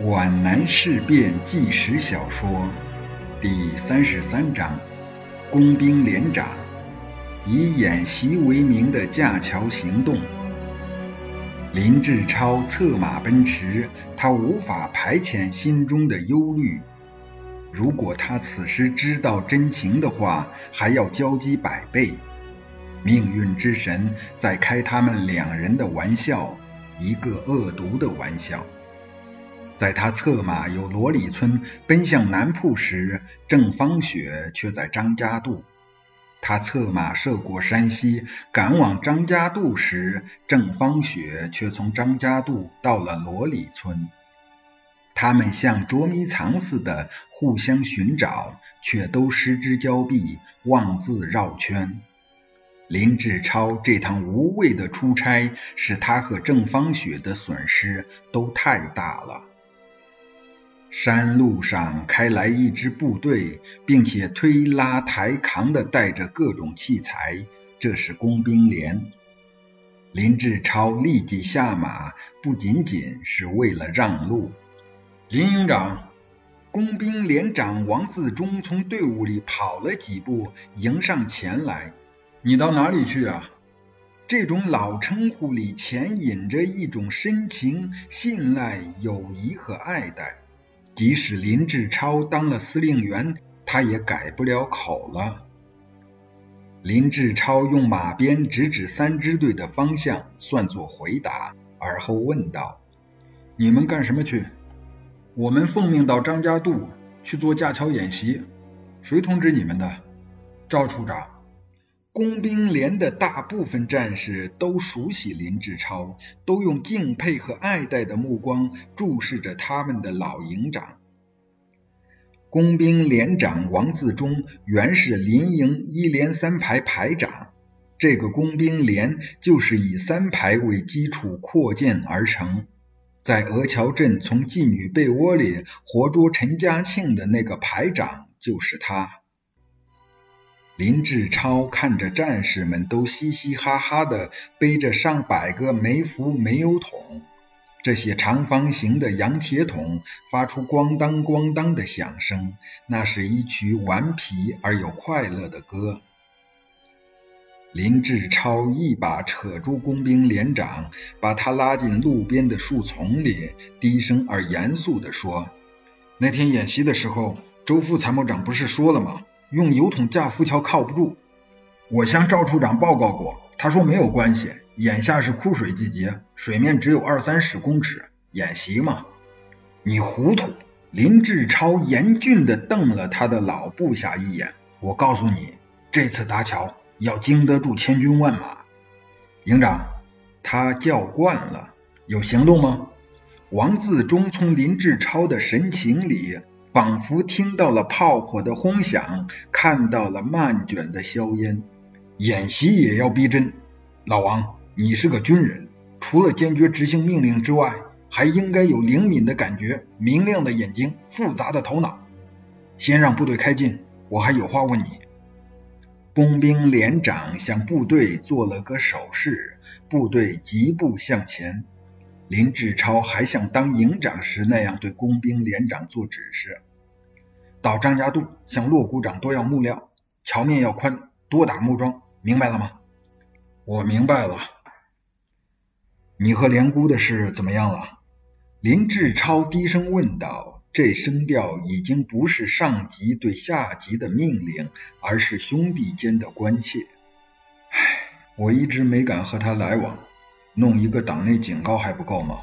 皖南事变纪实小说第三十三章：工兵连长以演习为名的架桥行动。林志超策马奔驰，他无法排遣心中的忧虑。如果他此时知道真情的话，还要焦急百倍。命运之神在开他们两人的玩笑，一个恶毒的玩笑。在他策马由罗里村奔向南铺时，郑芳雪却在张家渡。他策马涉过山西，赶往张家渡时，郑芳雪却从张家渡到了罗里村。他们像捉迷藏似的互相寻找，却都失之交臂，妄自绕圈。林志超这趟无谓的出差，使他和郑芳雪的损失都太大了。山路上开来一支部队，并且推拉抬扛的带着各种器材，这是工兵连。林志超立即下马，不仅仅是为了让路。林营长，工兵连长王自忠从队伍里跑了几步，迎上前来：“你到哪里去啊？”这种老称呼里潜隐着一种深情、信赖、友谊和爱戴。即使林志超当了司令员，他也改不了口了。林志超用马鞭指指三支队的方向，算作回答，而后问道：“你们干什么去？”“我们奉命到张家渡去做架桥演习。”“谁通知你们的？”“赵处长。”工兵连的大部分战士都熟悉林志超，都用敬佩和爱戴的目光注视着他们的老营长。工兵连长王自忠原是林营一连三排排长，这个工兵连就是以三排为基础扩建而成。在鹅桥镇从妓女被窝里活捉陈家庆的那个排长就是他。林志超看着战士们都嘻嘻哈哈的背着上百个煤符煤油桶，这些长方形的洋铁桶发出咣当咣当的响声，那是一曲顽皮而又快乐的歌。林志超一把扯住工兵连长，把他拉进路边的树丛里，低声而严肃地说：“那天演习的时候，周副参谋长不是说了吗？”用油桶架浮桥靠不住，我向赵处长报告过，他说没有关系。眼下是枯水季节，水面只有二三十公尺，演习嘛。你糊涂！林志超严峻地瞪了他的老部下一眼。我告诉你，这次搭桥要经得住千军万马。营长，他叫惯了，有行动吗？王自忠从林志超的神情里。仿佛听到了炮火的轰响，看到了漫卷的硝烟。演习也要逼真。老王，你是个军人，除了坚决执行命令之外，还应该有灵敏的感觉、明亮的眼睛、复杂的头脑。先让部队开进，我还有话问你。工兵连长向部队做了个手势，部队疾步向前。林志超还像当营长时那样对工兵连长做指示：到张家渡向骆股长多要木料，桥面要宽，多打木桩，明白了吗？我明白了。你和连姑的事怎么样了？林志超低声问道，这声调已经不是上级对下级的命令，而是兄弟间的关切。唉，我一直没敢和他来往。弄一个党内警告还不够吗？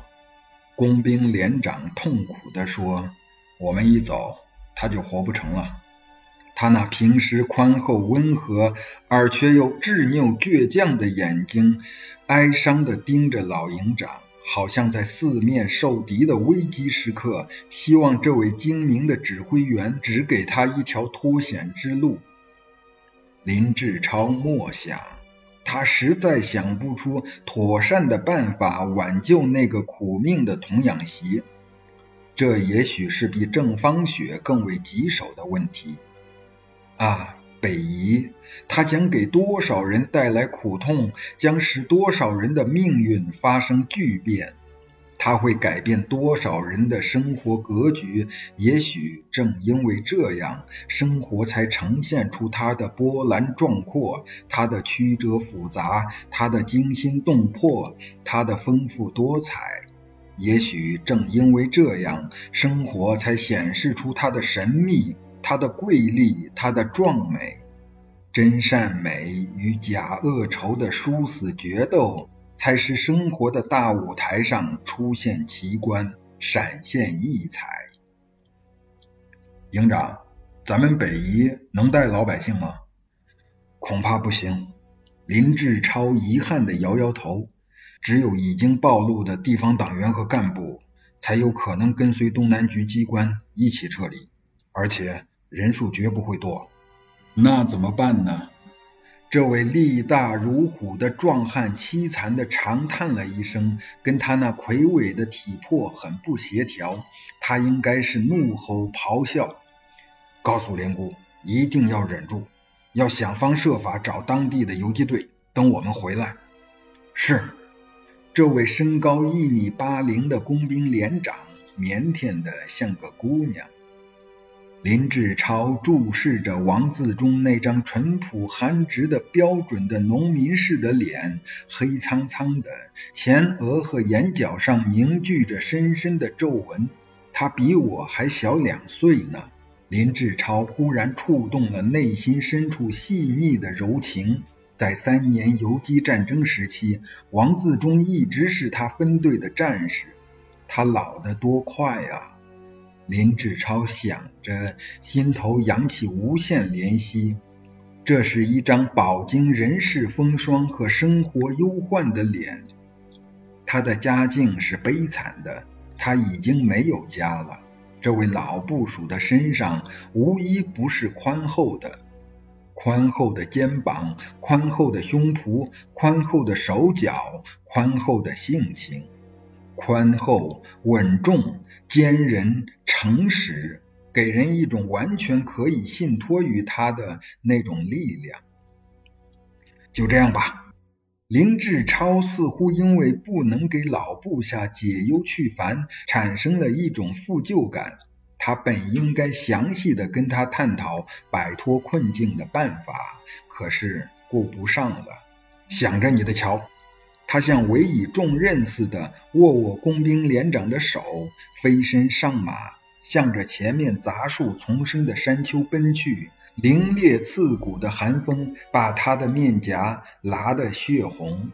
工兵连长痛苦地说：“我们一走，他就活不成了。”他那平时宽厚温和而却又执拗倔强的眼睛，哀伤地盯着老营长，好像在四面受敌的危机时刻，希望这位精明的指挥员指给他一条脱险之路。林志超默想。他实在想不出妥善的办法挽救那个苦命的童养媳，这也许是比郑芳雪更为棘手的问题。啊，北移，他将给多少人带来苦痛，将使多少人的命运发生巨变。他会改变多少人的生活格局？也许正因为这样，生活才呈现出它的波澜壮阔，它的曲折复杂，它的惊心动魄，它的丰富多彩。也许正因为这样，生活才显示出它的神秘、它的瑰丽、它的壮美。真善美与假恶仇的殊死决斗。才使生活的大舞台上出现奇观，闪现异彩。营长，咱们北夷能带老百姓吗？恐怕不行。林志超遗憾的摇摇头。只有已经暴露的地方党员和干部，才有可能跟随东南局机关一起撤离，而且人数绝不会多。那怎么办呢？这位力大如虎的壮汉凄惨的长叹了一声，跟他那魁伟的体魄很不协调。他应该是怒吼咆哮，告诉连姑一定要忍住，要想方设法找当地的游击队，等我们回来。是，这位身高一米八零的工兵连长，腼腆的像个姑娘。林志超注视着王自忠那张淳朴憨直的标准的农民式的脸，黑苍苍的前额和眼角上凝聚着深深的皱纹。他比我还小两岁呢。林志超忽然触动了内心深处细腻的柔情。在三年游击战争时期，王自忠一直是他分队的战士。他老得多快啊！林志超想着，心头扬起无限怜惜。这是一张饱经人世风霜和生活忧患的脸。他的家境是悲惨的，他已经没有家了。这位老部属的身上无一不是宽厚的，宽厚的肩膀，宽厚的胸脯，宽厚的手脚，宽厚的性情。宽厚、稳重、坚韧、诚实，给人一种完全可以信托于他的那种力量。就这样吧。林志超似乎因为不能给老部下解忧去烦，产生了一种负疚感。他本应该详细的跟他探讨摆脱困境的办法，可是顾不上了。想着你的瞧。他像委以重任似的握握工兵连长的手，飞身上马，向着前面杂树丛生的山丘奔去。凛冽刺骨的寒风把他的面颊拉得血红。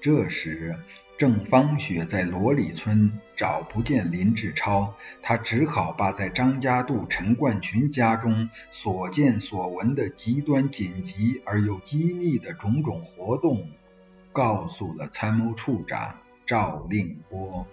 这时，郑芳雪在罗里村找不见林志超，他只好把在张家渡陈冠群家中所见所闻的极端紧急而又机密的种种活动。告诉了参谋处长赵令波。